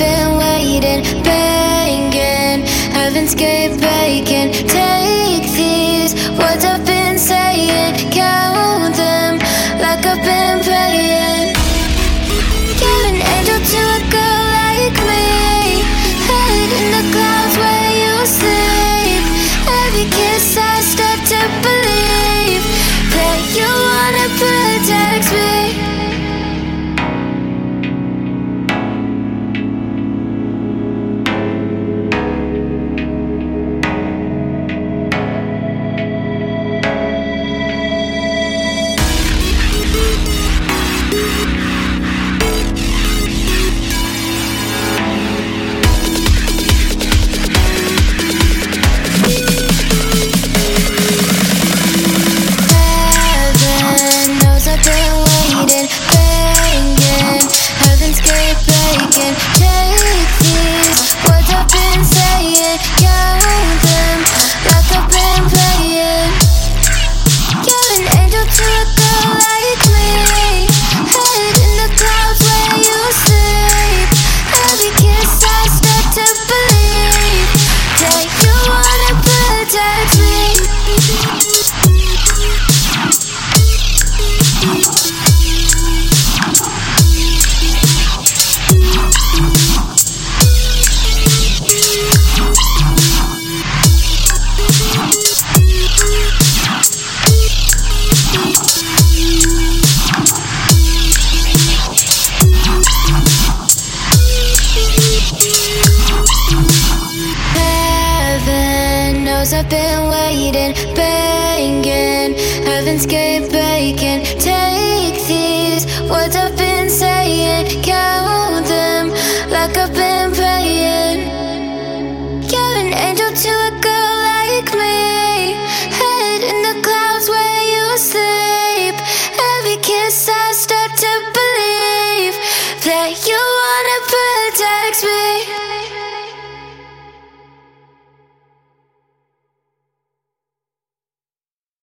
been waiting, begging, heaven's gate breaking. Take these words I've been saying, count them like I've been praying. knows I've been waiting, begging. Heaven's gate breaking. Take these words I've been saying, count them like I've been praying. You're an angel to a girl like me. Head in the clouds where you sleep. Every kiss I start to believe that you wanna protect me.